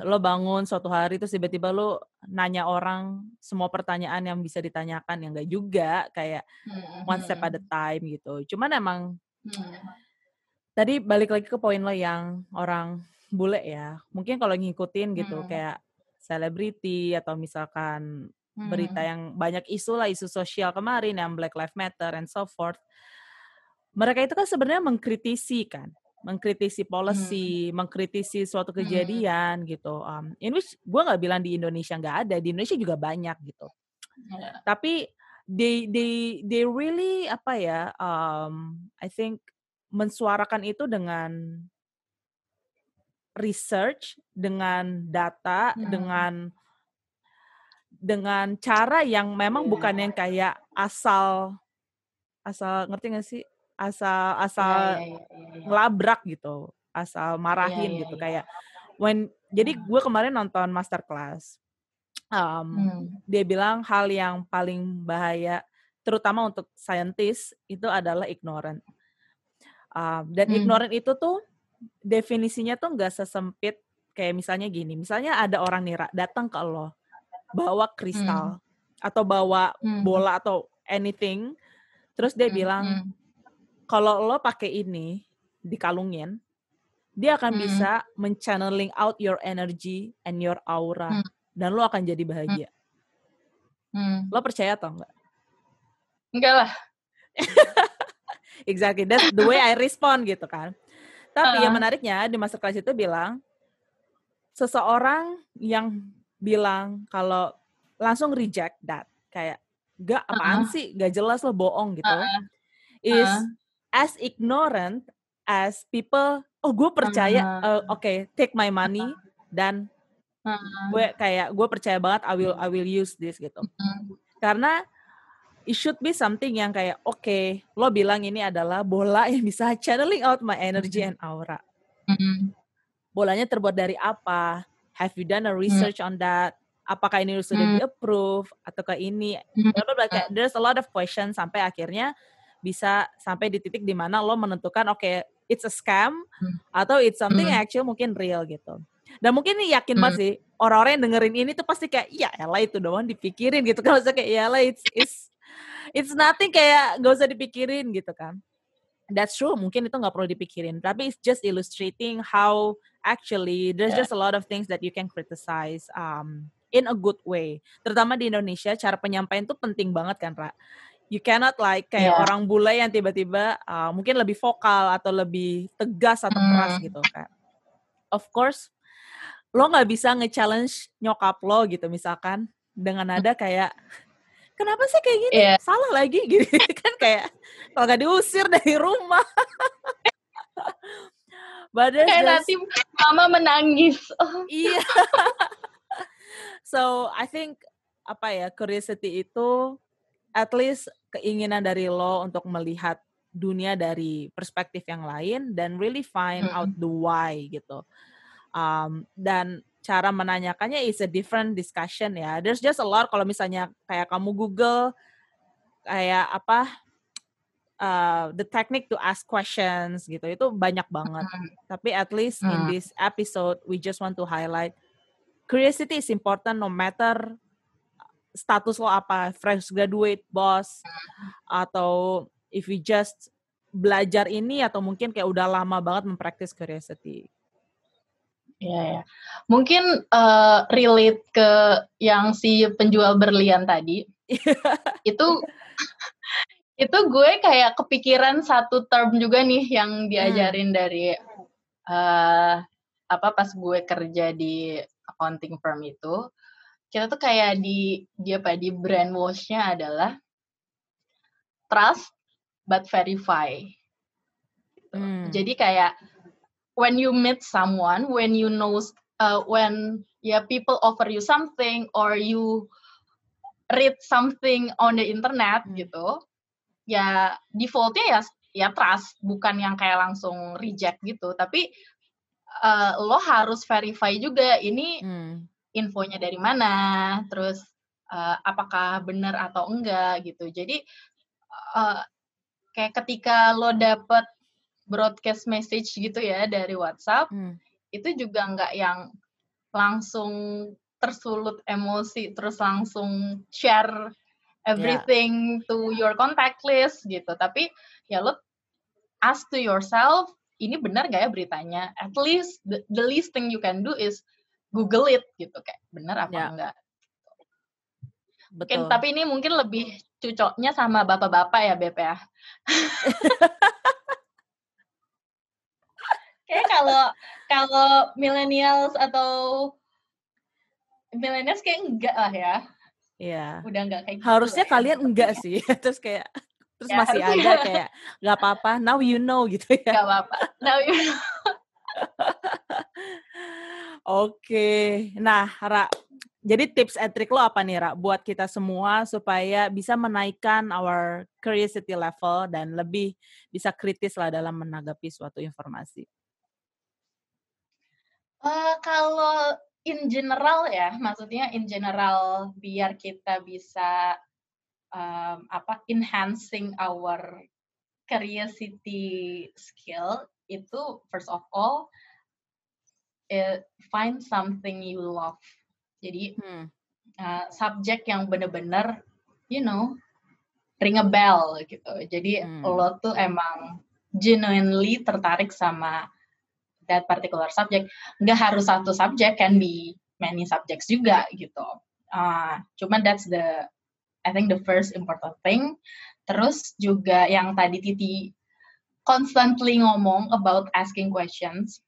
Lo bangun suatu hari terus tiba-tiba lo nanya orang semua pertanyaan yang bisa ditanyakan yang enggak juga kayak Hmm, one step hmm, at a time gitu. Cuman emang hmm. tadi balik lagi ke poin lo yang orang bule ya. Mungkin kalau ngikutin gitu Hmm. kayak selebriti atau misalkan Hmm. berita yang banyak isu lah isu sosial kemarin yang Black Lives Matter and so forth. Mereka itu kan sebenarnya mengkritisi kan, mengkritisi policy, mengkritisi suatu Hmm. kejadian gitu. Um, in which gue nggak bilang di Indonesia nggak ada, di Indonesia juga banyak gitu. Iya. Tapi they they they really apa ya? Um, I think mensuarakan itu dengan research, dengan data, Hmm. dengan dengan cara yang memang Iya. bukan yang kayak asal asal ngerti gak sih? Asal Iya, asal iya, iya, iya, iya. ngelabrak gitu, asal marahin Iya, iya, gitu kayak when jadi Hmm. gue kemarin nonton masterclass. Um, Hmm. dia bilang hal yang paling bahaya terutama untuk scientist itu adalah ignorant. Um, dan Hmm. ignorant itu tuh definisinya tuh nggak sesempit kayak misalnya gini, misalnya ada orang nih Ra, datang ke lo bawa kristal atau bawa Hmm. bola atau anything, terus dia Hmm, bilang hmm. Kalau lo pakai ini dikalungin, dia akan Hmm. bisa menchanneling out your energy and your aura Hmm. dan lo akan jadi bahagia. Hmm. Lo percaya atau enggak? Enggak lah. [LAUGHS] Exactly, that's the way I respond gitu kan. Tapi yang Heeh. menariknya di masterclass itu bilang seseorang yang bilang kalau langsung reject that kayak gak apaan Heeh. sih gak jelas lo bohong gitu Heeh. is Heeh. As ignorant as people oh gue percaya uh, oke take my money dan gue kayak gue percaya banget I will I will use this gitu. Mm. karena it should be something yang kayak oke lo bilang ini adalah bola yang bisa channeling out my energy and aura. Mm. bolanya terbuat dari apa? Have you done a research on that? Apakah ini sudah Hmm. di approve ataukah ini? Mm. bla bla bla kayak there's a lot of questions sampai akhirnya bisa sampai di titik di mana lo menentukan oke it's a scam Hmm. atau it's something Hmm. yang actually mungkin real gitu dan mungkin ini yakin banget Hmm. sih orang-orang yang dengerin ini tuh pasti kayak ya elah itu doang dipikirin gitu [LAUGHS] kalau saya kayak ya elah it's it's it's nothing kayak gak usah dipikirin gitu kan that's true mungkin itu nggak perlu dipikirin tapi it's just illustrating how actually there's Yeah. just a lot of things that you can criticize um in a good way terutama di Indonesia cara penyampaian tuh penting banget kan Ra you cannot like kayak Yeah. orang bule yang tiba-tiba uh, mungkin lebih vokal atau lebih tegas atau keras Hmm. gitu kayak of course lo nggak bisa nge-challenge nyokap lo gitu misalkan dengan nada kayak kenapa sih kayak gini Iya. salah lagi [LAUGHS] gitu kan kayak kalau nggak diusir dari rumah [LAUGHS] there's Kayak just- nanti mama menangis. [LAUGHS] Oh, Iya. so I think apa ya curiosity itu at least keinginan dari lo untuk melihat dunia dari perspektif yang lain dan really find out the why gitu. Um, dan cara menanyakannya is a different discussion ya. There's just a lot kalau misalnya kayak kamu Google kayak apa uh, the technique to ask questions gitu itu banyak banget. Tapi at least in Hmm. this episode, we just want to highlight curiosity is important no matter status lo apa, fresh graduate, boss, atau if you just belajar ini atau mungkin kayak udah lama banget mempraktis curiosity. Iya ya. Mungkin eh, relate ke yang si penjual berlian tadi. [LAUGHS] itu [LAUGHS] itu gue kayak kepikiran satu term juga nih yang diajarin dari eh apa pas gue kerja di accounting firm itu. Kita tuh kayak di dia apa di brainwash-nya adalah trust but verify. Hmm. Jadi kayak when you meet someone, when you know, uh, when yeah people offer you something or you read something on the internet Hmm. gitu, ya defaultnya ya ya trust, bukan yang kayak langsung reject gitu. Tapi uh, lo harus verify juga ini Hmm. Infonya dari mana, terus uh, apakah benar atau enggak gitu. Jadi uh, kayak ketika lo dapet broadcast message gitu ya dari WhatsApp, Hmm. itu juga nggak yang langsung tersulut emosi, terus langsung share everything to your contact list gitu. Tapi ya lo ask to yourself, ini benar gak ya beritanya? At least the, the least thing you can do is Google it gitu kayak benar apa Ya. enggak. Mungkin, Betul. tapi ini mungkin lebih cocoknya sama bapak-bapak ya Beb ya. [LAUGHS] Kayak kalau kalau millennials atau millennials kayak enggak lah ya. Iya. Udah enggak kayak gitu Harusnya ya kalian enggak sepertinya. sih. [LAUGHS] Terus kayak terus Ya, masih harusnya. ada kayak nggak apa-apa. Now you know gitu ya. Enggak apa-apa. Now you know. [LAUGHS] Oke. Nah, Ra, jadi tips and trick lo apa nih, Ra, buat kita semua supaya bisa menaikkan our curiosity level dan lebih bisa kritis lah dalam menanggapi suatu informasi. Eh, kalau in general ya, maksudnya in general biar kita bisa um, apa enhancing our curiosity skill itu first of all eh, find something you love. Jadi Hmm. uh, subjek yang bener-bener you know ring a bell gitu. Jadi Hmm. lo tuh emang genuinely tertarik sama that particular subject. Nggak harus satu subjek, can be many subjects juga gitu. Uh, cuman that's the I think the first important thing. Terus juga yang tadi Titi constantly ngomong about asking questions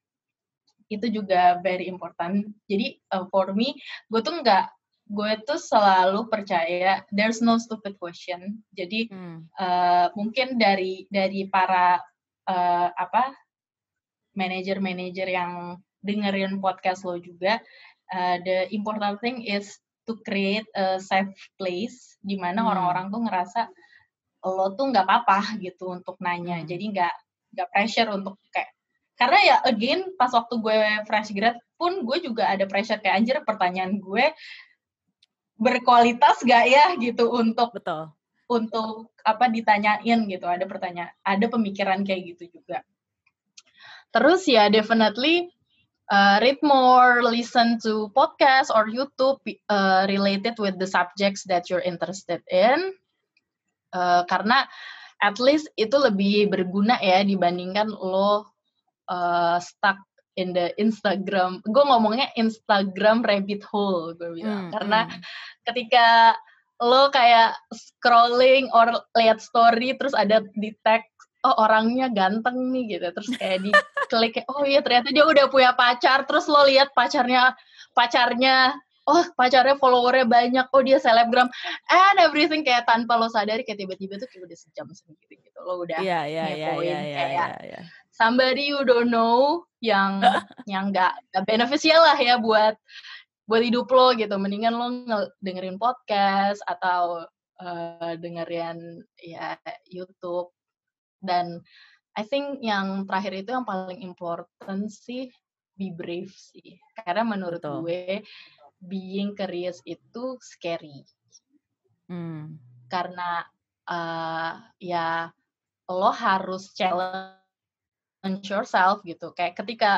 itu juga very important. Jadi uh, for me, gue tuh nggak, gue tuh selalu percaya there's no stupid question. Jadi Hmm. uh, mungkin dari dari para uh, apa manager-manager yang dengerin podcast lo juga, uh, the important thing is to create a safe place di mana Hmm. orang-orang tuh ngerasa lo tuh nggak apa-apa gitu untuk nanya. Hmm. Jadi nggak nggak pressure untuk kayak karena ya again pas waktu gue fresh grad pun gue juga ada pressure kayak anjir pertanyaan gue berkualitas gak ya? gitu untuk Betul. untuk apa ditanyain gitu. Ada pertanyaan ada pemikiran kayak gitu juga. Terus ya definitely uh, read more listen to podcast or YouTube uh, related with the subjects that you're interested in. Uh, karena at least itu lebih berguna ya dibandingkan lo uh, stuck in the Instagram. Gue ngomongnya Instagram rabbit hole gue bilang. Hmm, karena hmm. ketika lo kayak scrolling or lihat story terus ada di tag oh orangnya ganteng nih gitu. Terus kayak di klik [LAUGHS] oh iya ternyata dia udah punya pacar. Terus lo lihat pacarnya pacarnya oh pacarnya followernya banyak. Oh dia selebgram. And everything kayak tanpa lo sadari kayak tiba-tiba tuh kayak udah sejam sendiri gitu. Lo udah Iya, iya, iya, ngepoin iya, iya, kayak iya, iya. Somebody you don't know yang [LAUGHS] yang nggak beneficial lah ya buat buat hidup lo gitu mendingan lo nge- dengerin podcast atau eh, dengerin ya YouTube dan I think yang terakhir itu yang paling important sih be brave sih karena menurut Betul. gue being curious itu scary Hmm. karena eh, ya lo harus challenge yourself gitu. Kayak ketika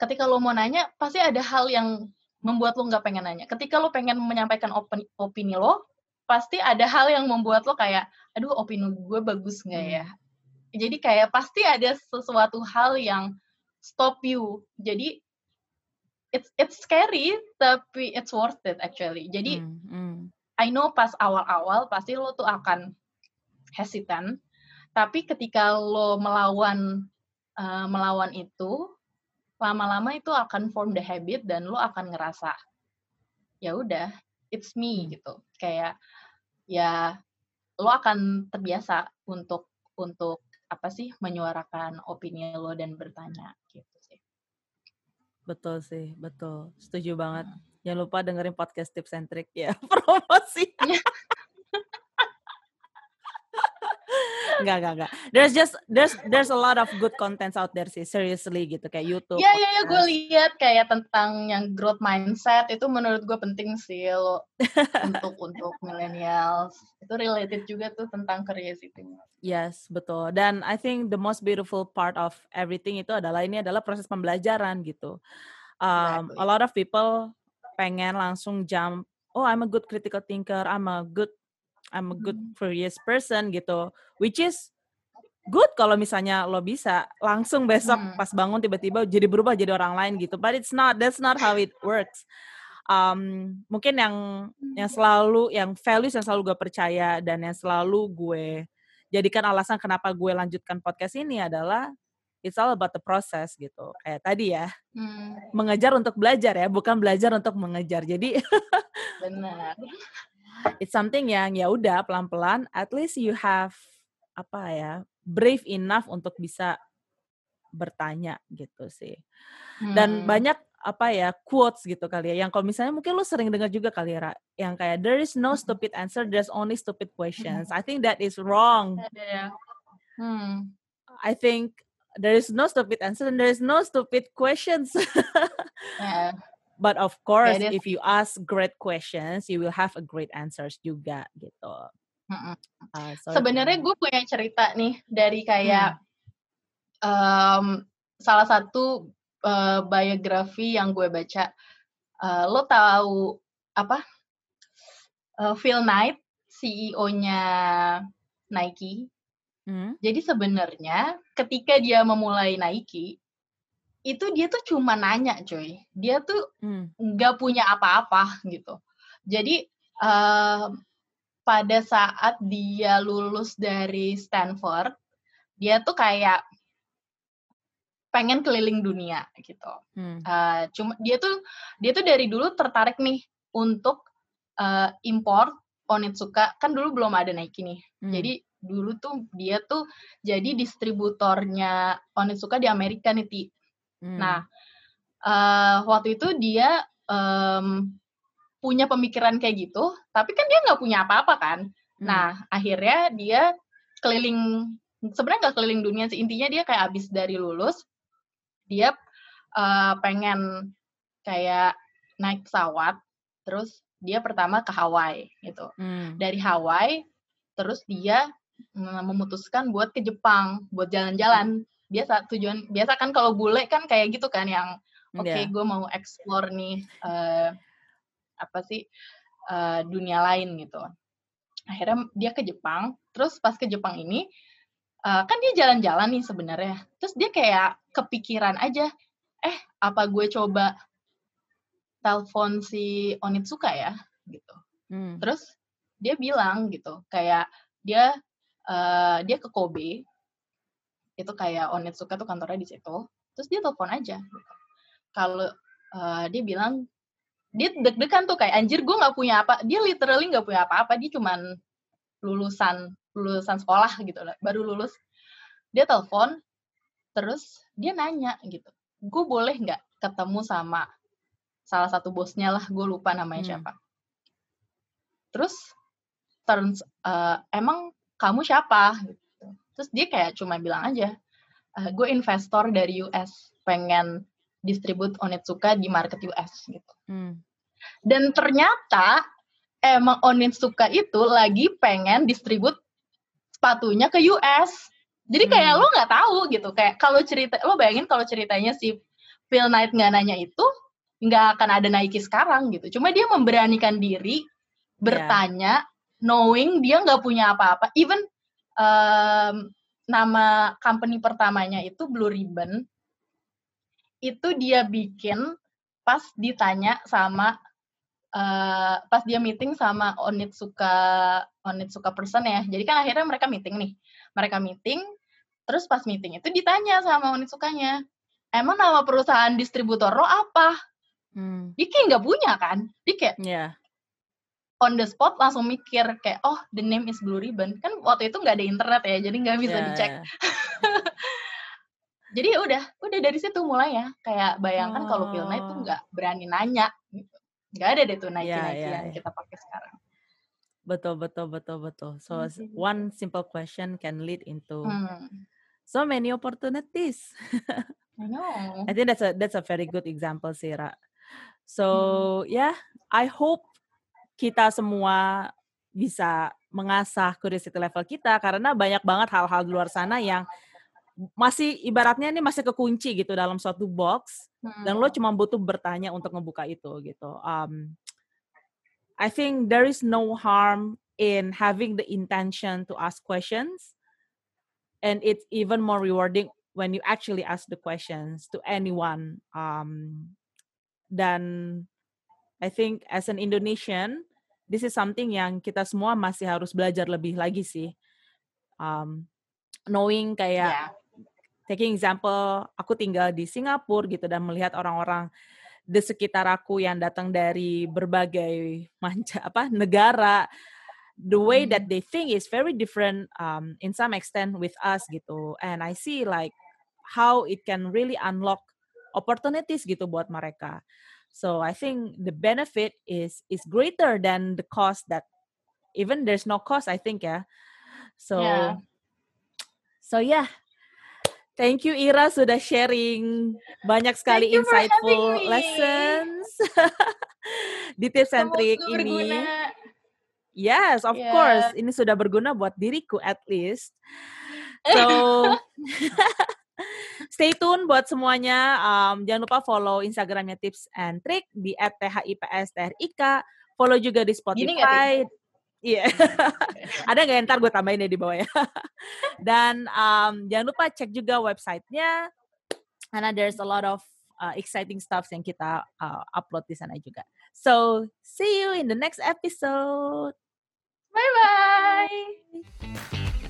ketika lo mau nanya pasti ada hal yang membuat lo nggak pengen nanya. Ketika lo pengen menyampaikan opini, opini lo pasti ada hal yang membuat lo kayak aduh opini gue bagus nggak ya? Jadi kayak pasti ada sesuatu hal yang stop you. Jadi it's it's scary tapi it's worth it actually. Jadi Hmm, hmm. I know pas awal-awal pasti lo tuh akan hesitant, tapi ketika lo melawan eh, melawan itu, lama-lama itu akan form the habit dan lo akan ngerasa ya udah, it's me Hmm. gitu. Kayak ya lo akan terbiasa untuk untuk apa sih menyuarakan opini lo dan bertanya gitu sih. Betul sih, betul. Setuju banget. Jangan lupa dengerin podcast tips and trick ya, [LAUGHS] promosi. Enggak, enggak, enggak. There's just there's there's a lot of good contents out there sih, seriously gitu kayak YouTube. Iya iya iya gue lihat kayak tentang yang growth mindset itu menurut gue penting sih lo [LAUGHS] untuk untuk millennials itu related juga tuh tentang curiosity. Yes, betul. Dan I think the most beautiful part of everything itu adalah ini adalah proses pembelajaran gitu. Um, Exactly. a lot of people pengen langsung jump, oh I'm a good critical thinker, I'm a good I'm a good Hmm. curious person gitu. Which is good kalau misalnya lo bisa langsung besok Hmm. pas bangun tiba-tiba jadi berubah jadi orang lain gitu. But it's not, that's not how it works. Um, mungkin yang yang selalu yang values yang selalu gue percaya dan yang selalu gue jadikan alasan kenapa gue lanjutkan podcast ini adalah it's all about the process gitu. Kayak tadi ya, Hmm, mengejar untuk belajar ya, bukan belajar untuk mengejar. Jadi benar. It's something yang ya udah pelan-pelan at least you have apa ya, brave enough untuk bisa bertanya gitu sih. Dan Hmm. banyak apa ya quotes gitu kali ya yang kalau misalnya mungkin lu sering dengar juga kali ya Ra, yang kayak there is no Hmm. stupid answer there's only stupid questions I think that is wrong Ada ya. Hmm. I think there is no stupid answer and there is no stupid questions [LAUGHS] Ya, but of course Ya, dia- if you ask great questions you will have a great answers juga gitu mm-mm. Uh, so Sebenarnya gue punya cerita nih dari kayak Hmm. em, salah satu eh, biografi yang gue baca. Eh, lo tahu apa? Eh, Phil Knight, CEO-nya Nike. Hmm, Jadi sebenarnya ketika dia memulai Nike, itu dia tuh cuma nanya, coy. Dia tuh hmm, nggak punya apa-apa gitu. Jadi em, pada saat dia lulus dari Stanford, dia tuh kayak pengen keliling dunia gitu. hmm, Eh, cuma dia tuh dia tuh dari dulu tertarik nih untuk eh, import Onitsuka kan dulu belum ada Nike nih. hmm. Jadi dulu tuh dia tuh jadi distributornya Onitsuka di Amerika nih Ti. Hmm. Nah, uh, waktu itu dia um, punya pemikiran kayak gitu, tapi kan dia nggak punya apa-apa kan. Hmm. Nah, akhirnya dia keliling, sebenarnya nggak keliling dunia sih, intinya dia kayak abis dari lulus, dia uh, pengen kayak naik pesawat, terus dia pertama ke Hawaii gitu. Hmm. Dari Hawaii, terus dia mm, memutuskan buat ke Jepang, buat jalan-jalan. Biasa tujuan, biasa kan kalau bule kan kayak gitu kan yang oke okay, Iya. gue mau explore nih uh, apa sih uh, dunia lain gitu. Akhirnya dia ke Jepang, terus pas ke Jepang ini uh, kan dia jalan-jalan nih sebenarnya. Terus dia kayak kepikiran aja, eh apa gue coba telepon si Onitsuka ya gitu. Hmm. Terus dia bilang gitu, kayak dia uh, dia ke Kobe, itu kayak Onitsuka tuh kantornya di situ. Terus dia telepon aja. Gitu. Kalau uh, dia bilang dia deg-degan tuh kayak anjir gue nggak punya apa, dia literally nggak punya apa-apa, dia cuman lulusan lulusan sekolah gitu lah, baru lulus. Dia telepon, terus dia nanya gitu, gue boleh nggak ketemu sama salah satu bosnya lah, gue lupa namanya Hmm. siapa. Terus turns uh, emang kamu siapa? Gitu. Terus dia kayak cuma bilang aja, gue investor dari US, pengen distribute Onitsuka di market US gitu. Hmm. Dan ternyata emang Onitsuka itu lagi pengen distribute sepatunya ke US. Jadi kayak Hmm. lo nggak tahu gitu. Kayak kalau cerita, lo bayangin kalau ceritanya si Phil Knight nggak nanya itu, nggak akan ada Nike sekarang gitu. Cuma dia memberanikan diri bertanya, knowing dia nggak punya apa-apa. Even um, nama company pertamanya itu Blue Ribbon, itu dia bikin pas ditanya sama uh, pas dia meeting sama Onitsuka Onitsuka person ya. Jadi kan akhirnya mereka meeting nih. Mereka meeting, terus pas meeting itu ditanya sama Onitsukanya, emang nama perusahaan distributor lo apa? Hmm. Kayak nggak punya kan? Dia kayak Yeah. On the spot langsung mikir kayak, oh the name is Blue Ribbon. Kan waktu itu nggak ada internet ya, jadi nggak bisa Yeah, dicek. yeah. [LAUGHS] Jadi ya udah, udah dari situ mulai ya. Kayak bayangkan kalau Phil Knight tuh Oh. nggak berani nanya. Nggak ada deh tuh Nike Yeah, Nike yeah, yang yeah. kita pakai sekarang. Betul, betul, betul, betul. So Mhm. one simple question can lead into Hmm. so many opportunities. [LAUGHS] I know. I think that's a that's a very good example, Sira. Hmm. So yeah, I hope kita semua bisa mengasah curiosity level kita karena banyak banget hal-hal di luar sana yang masih ibaratnya ini masih kekunci gitu dalam suatu box dan lo Hmm. cuma butuh bertanya untuk ngebuka itu gitu. Um, I think there is no harm in having the intention to ask questions, and it's even more rewarding when you actually ask the questions to anyone. Um, dan I think as an Indonesian, this is something yang kita semua masih harus belajar lebih lagi sih. Um, knowing kayak Ya. taking example, aku tinggal di Singapura gitu dan melihat orang-orang di sekitar aku yang datang dari berbagai [LAUGHS] manca apa negara, the way that Hmm. they think is very different um, in some extent with us gitu. And I see like how it can really unlock opportunities gitu buat mereka. So I think the benefit is is greater than the cost that even there's no cost I think ya. So Yeah. so yeah. Thank you Ira sudah sharing banyak sekali Thank insightful lessons [LAUGHS] di tips and trick ini. berguna. Yes, of Yeah. course. Ini sudah berguna buat diriku at least. [LAUGHS] So [LAUGHS] stay tune buat semuanya. Um, jangan lupa follow Instagramnya Tips and Trick di @thipstrik. Follow juga di? Spotify. Iya. [LAUGHS] Ada nggak ntar gue tambahin ya di bawah ya. [LAUGHS] Dan um, jangan lupa cek juga websitenya. Karena there's a lot of uh, exciting stuff yang kita uh, upload di sana juga. So see you in the next episode. Bye bye.